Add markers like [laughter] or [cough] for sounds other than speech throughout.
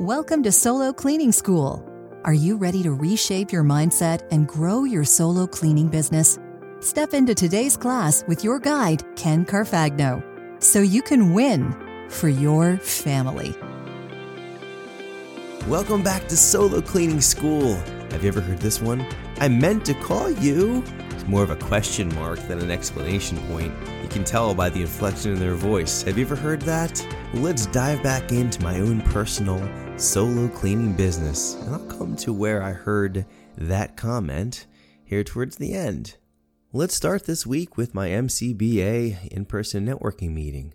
Welcome to Solo Cleaning School. Are you ready to reshape your mindset and grow your solo cleaning business? Step into today's class with your guide, Ken Carfagno, so you can win for your family. Welcome back to Solo Cleaning School. Have you ever heard this one? I meant to call you. It's more of a question mark than an explanation point. You can tell by the inflection in their voice. Have you ever heard that? Let's dive back into my own personal solo cleaning business. And I'll come to where I heard that comment here towards the end. Let's start this week with my MCBA in person networking meeting.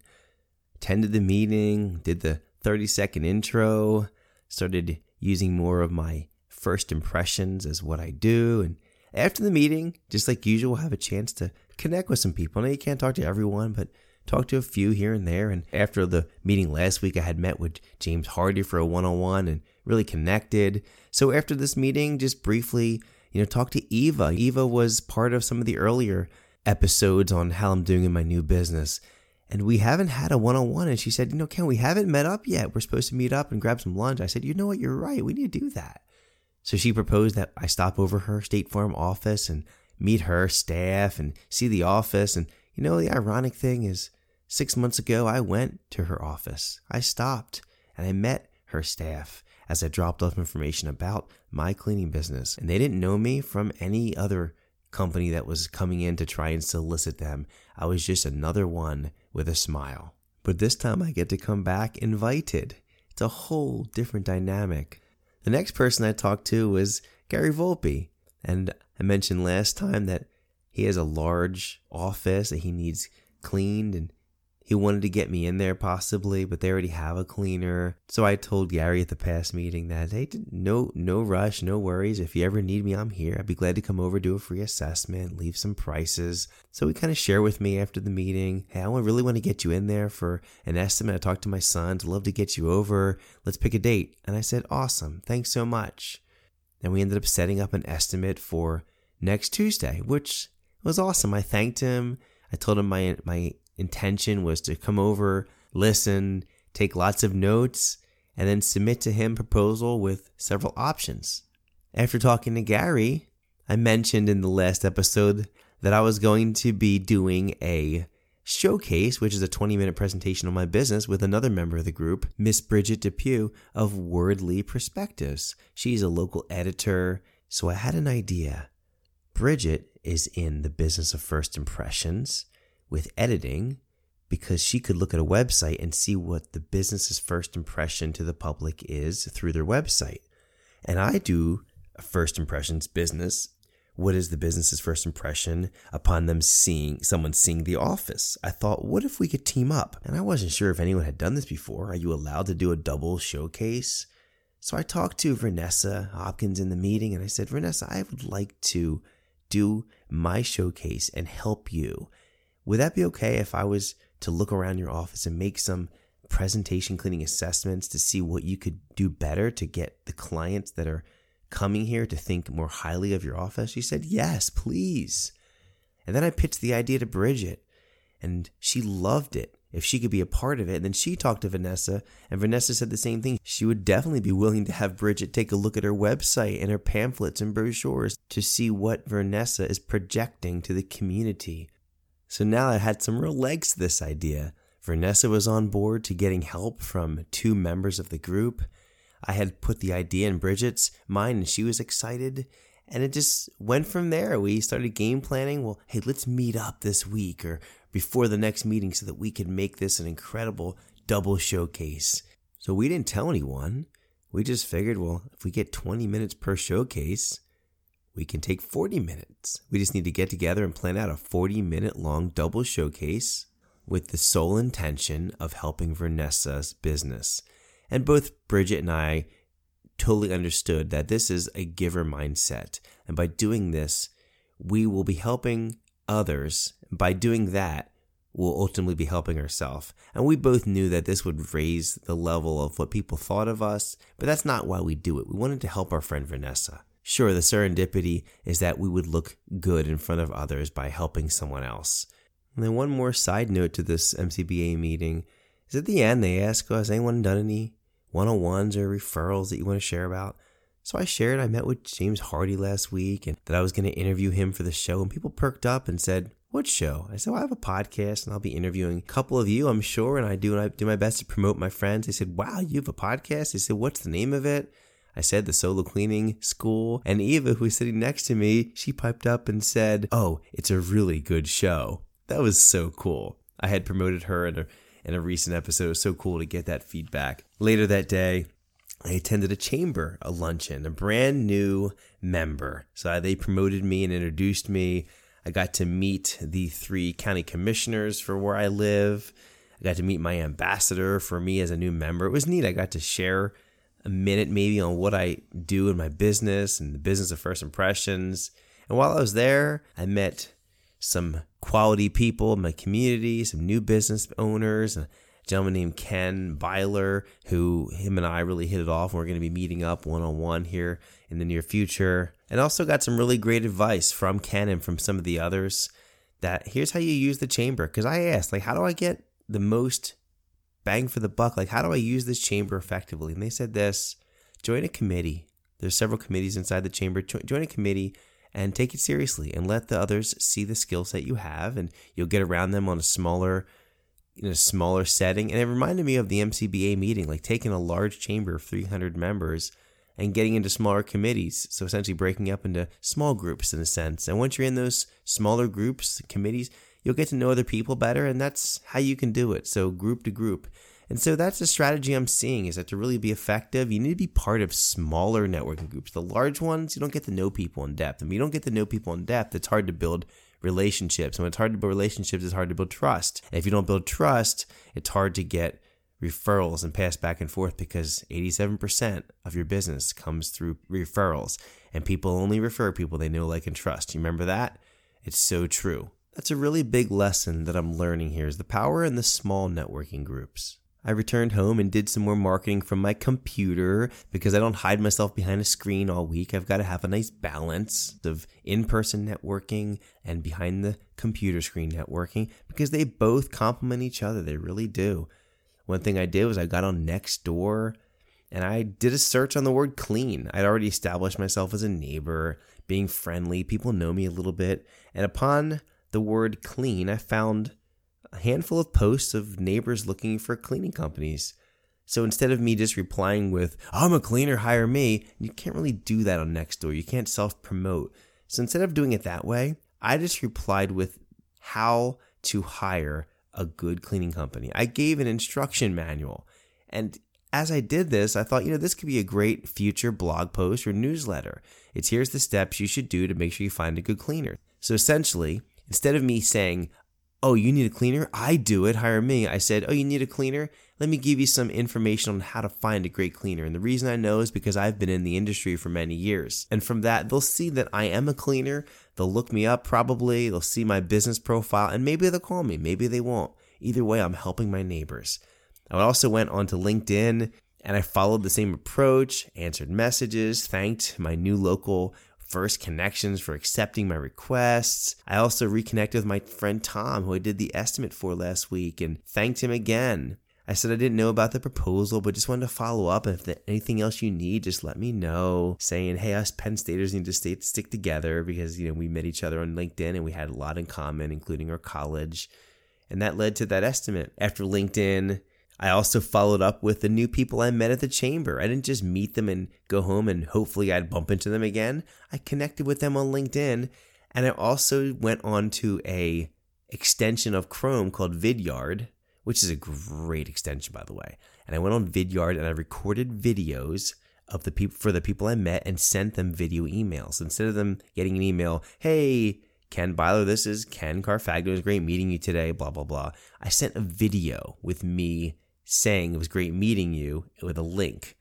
Attended the meeting, did the 30 second intro, started using more of my first impressions as what I do. And after the meeting, just like usual, have a chance to connect with some people. Now, you can't talk to everyone, but talked to a few here and there. And after the meeting last week, I had met with James Hardy for a one on one and really connected. So after this meeting, just briefly, you know, talked to Eva. Eva was part of some of the earlier episodes on how I'm doing in my new business. And we haven't had a one on one. And she said, You know, Ken, we haven't met up yet. We're supposed to meet up and grab some lunch. I said, You know what? You're right. We need to do that. So she proposed that I stop over her State Farm office and meet her staff and see the office. And, you know, the ironic thing is, Six months ago, I went to her office. I stopped and I met her staff as I dropped off information about my cleaning business. And they didn't know me from any other company that was coming in to try and solicit them. I was just another one with a smile. But this time I get to come back invited. It's a whole different dynamic. The next person I talked to was Gary Volpe. And I mentioned last time that he has a large office that he needs cleaned and he wanted to get me in there possibly, but they already have a cleaner. So I told Gary at the past meeting that hey, no no rush, no worries. If you ever need me, I'm here. I'd be glad to come over, do a free assessment, leave some prices. So he kind of shared with me after the meeting, hey, I really want to get you in there for an estimate. I talked to my son, to love to get you over. Let's pick a date. And I said, awesome, thanks so much. And we ended up setting up an estimate for next Tuesday, which was awesome. I thanked him. I told him my my intention was to come over, listen, take lots of notes, and then submit to him proposal with several options. After talking to Gary, I mentioned in the last episode that I was going to be doing a showcase, which is a 20 minute presentation on my business with another member of the group, Miss Bridget Depew of Wordly Perspectives. She's a local editor, so I had an idea. Bridget is in the business of first impressions with editing because she could look at a website and see what the business's first impression to the public is through their website. And I do a first impressions business. What is the business's first impression upon them seeing someone seeing the office? I thought, what if we could team up? And I wasn't sure if anyone had done this before. Are you allowed to do a double showcase? So I talked to Vanessa Hopkins in the meeting and I said, Vanessa, I would like to do my showcase and help you would that be okay if I was to look around your office and make some presentation cleaning assessments to see what you could do better to get the clients that are coming here to think more highly of your office? She said, Yes, please. And then I pitched the idea to Bridget, and she loved it. If she could be a part of it, and then she talked to Vanessa, and Vanessa said the same thing. She would definitely be willing to have Bridget take a look at her website and her pamphlets and brochures to see what Vanessa is projecting to the community so now I had some real legs to this idea. Vanessa was on board to getting help from two members of the group. I had put the idea in Bridget's mind and she was excited. And it just went from there. We started game planning. Well, hey, let's meet up this week or before the next meeting so that we could make this an incredible double showcase. So we didn't tell anyone. We just figured, well, if we get 20 minutes per showcase, we can take 40 minutes. We just need to get together and plan out a 40 minute long double showcase with the sole intention of helping Vanessa's business. And both Bridget and I totally understood that this is a giver mindset. And by doing this, we will be helping others. By doing that, we'll ultimately be helping ourselves. And we both knew that this would raise the level of what people thought of us, but that's not why we do it. We wanted to help our friend Vanessa. Sure, the serendipity is that we would look good in front of others by helping someone else. And then one more side note to this MCBA meeting is at the end they ask, oh, has anyone done any one on ones or referrals that you want to share about. So I shared I met with James Hardy last week and that I was going to interview him for the show. And people perked up and said, What show? I said, well, I have a podcast and I'll be interviewing a couple of you, I'm sure. And I do, and I do my best to promote my friends. They said, Wow, you have a podcast? They said, What's the name of it? I said the solo cleaning school. And Eva, who was sitting next to me, she piped up and said, Oh, it's a really good show. That was so cool. I had promoted her in a, in a recent episode. It was so cool to get that feedback. Later that day, I attended a chamber, a luncheon, a brand new member. So uh, they promoted me and introduced me. I got to meet the three county commissioners for where I live. I got to meet my ambassador for me as a new member. It was neat. I got to share a minute maybe on what I do in my business and the business of first impressions. And while I was there, I met some quality people in my community, some new business owners, a gentleman named Ken Byler, who him and I really hit it off. And we're going to be meeting up one on one here in the near future. And also got some really great advice from Ken and from some of the others that here's how you use the chamber. Because I asked, like, how do I get the most bang for the buck. Like, how do I use this chamber effectively? And they said this join a committee. There's several committees inside the chamber. Join a committee and take it seriously and let the others see the skill set you have and you'll get around them on a smaller in a smaller setting and it reminded me of the MCBA meeting like taking a large chamber of 300 members and getting into smaller committees so essentially breaking up into small groups in a sense and once you're in those smaller groups committees you'll get to know other people better and that's how you can do it. So group to group. And so that's the strategy i'm seeing is that to really be effective you need to be part of smaller networking groups. The large ones you don't get to know people in depth. And when you don't get to know people in depth it's hard to build relationships. And when it's hard to build relationships it's hard to build trust. And if you don't build trust it's hard to get referrals and pass back and forth because 87% of your business comes through referrals. And people only refer people they know like and trust. You remember that? It's so true that's a really big lesson that I'm learning here is the power in the small networking groups. I returned home and did some more marketing from my computer because I don't hide myself behind a screen all week. I've got to have a nice balance of in person networking and behind the computer screen networking because they both complement each other. They really do. One thing I did was I got on Nextdoor and I did a search on the word clean. I'd already established myself as a neighbor, being friendly. People know me a little bit. And upon the word clean, I found a handful of posts of neighbors looking for cleaning companies. So instead of me just replying with, I'm a cleaner, hire me, you can't really do that on Nextdoor. You can't self promote. So instead of doing it that way, I just replied with how to hire a good cleaning company. I gave an instruction manual. And as I did this, I thought, you know, this could be a great future blog post or newsletter. It's here's the steps you should do to make sure you find a good cleaner. So essentially, Instead of me saying, Oh, you need a cleaner? I do it. Hire me. I said, Oh, you need a cleaner? Let me give you some information on how to find a great cleaner. And the reason I know is because I've been in the industry for many years. And from that, they'll see that I am a cleaner. They'll look me up probably. They'll see my business profile and maybe they'll call me. Maybe they won't. Either way, I'm helping my neighbors. I also went onto LinkedIn and I followed the same approach, answered messages, thanked my new local first connections for accepting my requests. I also reconnected with my friend Tom, who I did the estimate for last week, and thanked him again. I said I didn't know about the proposal, but just wanted to follow up. And if there's anything else you need, just let me know. Saying, hey, us Penn Staters need to stay stick together because you know we met each other on LinkedIn and we had a lot in common, including our college. And that led to that estimate. After LinkedIn, I also followed up with the new people I met at the chamber. I didn't just meet them and go home and hopefully I'd bump into them again. I connected with them on LinkedIn and I also went on to a extension of Chrome called Vidyard, which is a great extension by the way. And I went on Vidyard and I recorded videos of the people for the people I met and sent them video emails. Instead of them getting an email, "Hey, Ken Byler, this is Ken Carfagno. It was great meeting you today, blah, blah, blah. I sent a video with me saying it was great meeting you with a link.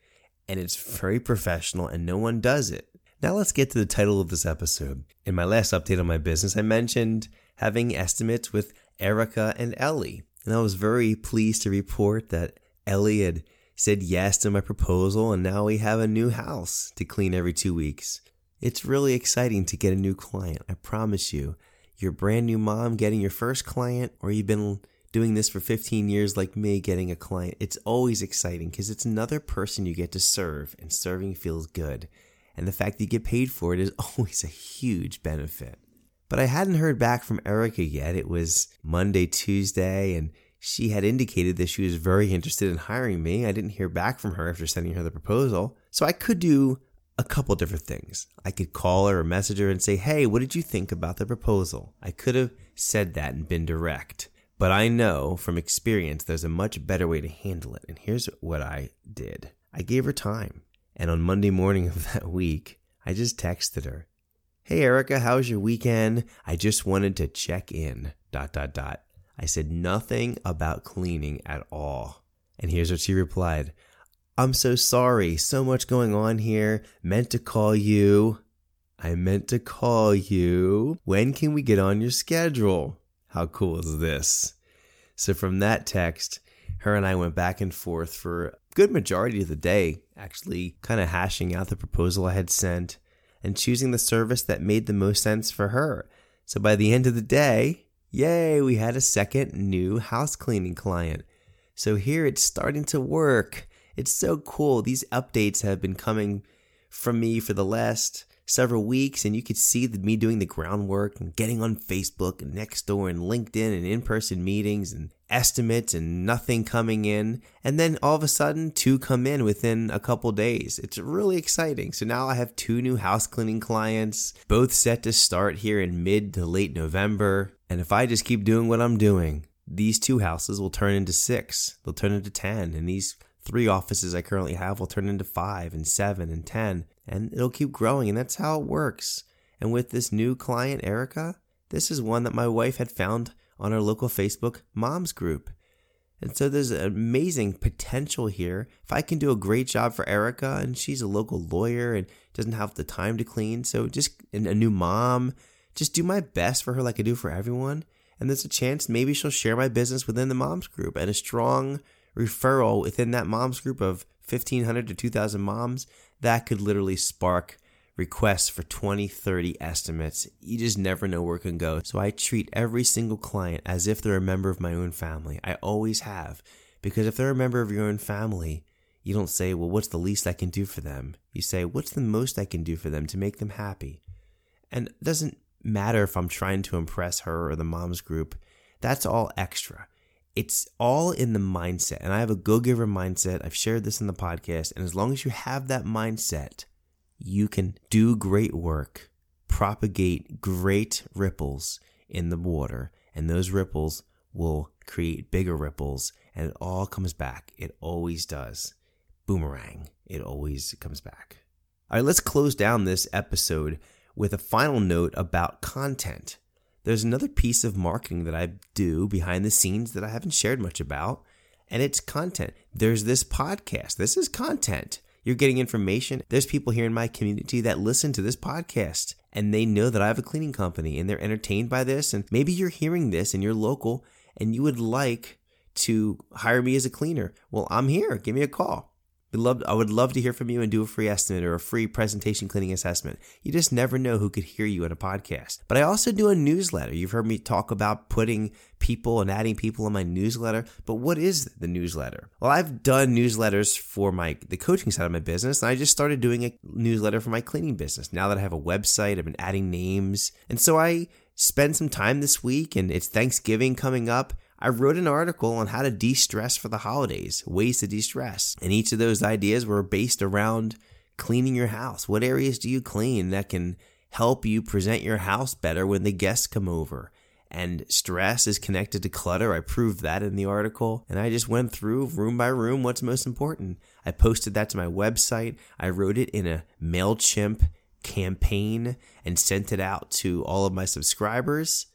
And it's very professional and no one does it. Now let's get to the title of this episode. In my last update on my business, I mentioned having estimates with Erica and Ellie. And I was very pleased to report that Ellie had said yes to my proposal and now we have a new house to clean every two weeks. It's really exciting to get a new client. I promise you. You're a brand new mom getting your first client or you've been doing this for 15 years like me, getting a client, it's always exciting because it's another person you get to serve, and serving feels good. And the fact that you get paid for it is [laughs] always a huge benefit. But I hadn't heard back from Erica yet. It was Monday, Tuesday, and she had indicated that she was very interested in hiring me. I didn't hear back from her after sending her the proposal. So I could do a couple different things. I could call her or message her and say, Hey, what did you think about the proposal? I could have said that and been direct. But I know from experience there's a much better way to handle it. And here's what I did I gave her time. And on Monday morning of that week, I just texted her, Hey Erica, how's your weekend? I just wanted to check in. Dot dot dot. I said nothing about cleaning at all. And here's what she replied I'm so sorry. So much going on here. Meant to call you. I meant to call you. When can we get on your schedule? How cool is this? So from that text, her and I went back and forth for a good majority of the day, actually kind of hashing out the proposal I had sent and choosing the service that made the most sense for her. So by the end of the day, yay, we had a second new house cleaning client. So here it's starting to work. It's so cool. These updates have been coming from me for the last several weeks, and you could see the, me doing the groundwork and getting on Facebook and Nextdoor and LinkedIn and in person meetings and estimates and nothing coming in. And then all of a sudden, two come in within a couple days. It's really exciting. So now I have two new house cleaning clients, both set to start here in mid to late November. And if I just keep doing what I'm doing, these two houses will turn into six, they'll turn into 10, and these three offices I currently have will turn into five and seven and 10, and it'll keep growing. And that's how it works. And with this new client, Erica, this is one that my wife had found on our local Facebook moms group. And so there's an amazing potential here. If I can do a great job for Erica, and she's a local lawyer and doesn't have the time to clean, so just a new mom, just do my best for her like I do for everyone. And there's a chance maybe she'll share my business within the moms group and a strong referral within that moms group of 1500 to 2000 moms that could literally spark requests for 20 30 estimates. You just never know where it can go. So i treat every single client as if they're a member of my own family. I always have because if they're a member of your own family you don't say well what's the least i can do for them? You say what's the most i can do for them to make them happy? And it doesn't matter if i'm trying to impress her or the moms group. That's all extra it's all in the mindset. And I have a go giver mindset. I've shared this in the podcast. And as long as you have that mindset, you can do great work, propagate great ripples in the water. And those ripples will create bigger ripples. And it all comes back. It always does. Boomerang. It always comes back. All right, let's close down this episode with a final note about content there's another piece of marketing that I do behind the scenes that I haven't shared much about, and it's content. There's this podcast. This is content. You're getting information. There's people here in my community that listen to this podcast and they know that I have a cleaning company and they're entertained by this. And maybe you're hearing this and you're local and you would like to hire me as a cleaner. Well, I'm here. Give me a call. Love, I would love to hear from you and do a free estimate or a free presentation cleaning assessment. You just never know who could hear you in a podcast. But I also do a newsletter. You've heard me talk about putting people and adding people in my newsletter. But what is the newsletter? Well, I've done newsletters for my the coaching side of my business, and I just started doing a newsletter for my cleaning business. Now that I have a website, I've been adding names, and so I spend some time this week, and it's Thanksgiving coming up. I wrote an article on how to de stress for the holidays, ways to de stress. And each of those ideas were based around cleaning your house. What areas do you clean that can help you present your house better when the guests come over? And stress is connected to clutter. I proved that in the article. And I just went through room by room what's most important. I posted that to my website. I wrote it in a MailChimp campaign and sent it out to all of my subscribers.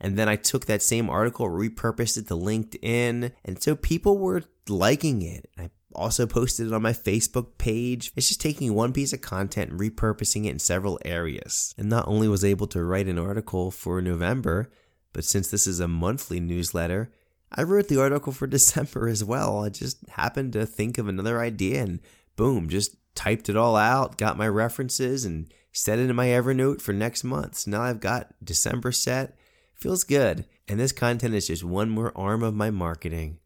And then I took that same article, repurposed it to LinkedIn. And so people were liking it. I also posted it on my Facebook page. It's just taking one piece of content and repurposing it in several areas. And not only was I able to write an article for November, but since this is a monthly newsletter, I wrote the article for [laughs] December as well. I just happened to think of another idea and boom, just typed it all out, got my references, and set it in my Evernote for next month. So now I've got December set Feels good. And this content is just one more arm of my marketing.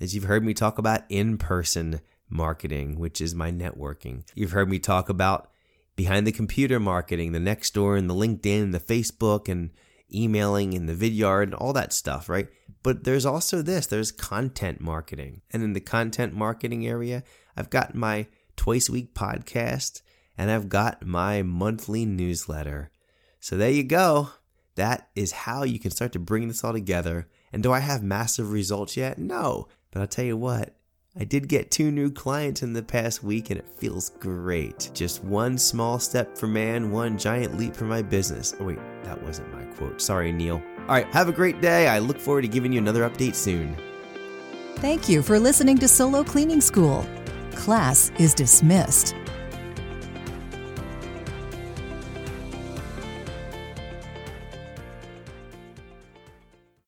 As you've heard me talk about in person marketing, which is my networking. You've heard me talk about behind the computer marketing, the next door and the LinkedIn and the Facebook and emailing and the Vidyard and all that stuff, right? But there's also this there's content marketing. And in the content marketing area, I've got my twice a week podcast and I've got my monthly newsletter. So there you go. That is how you can start to bring this all together. And do I have massive results yet? No. But I'll tell you what, I did get two new clients in the past week and it feels great. Just one small step for man, one giant leap for my business. Oh, wait, that wasn't my quote. Sorry, Neil. All right, have a great day. I look forward to giving you another update soon. Thank you for listening to Solo Cleaning School. Class is dismissed.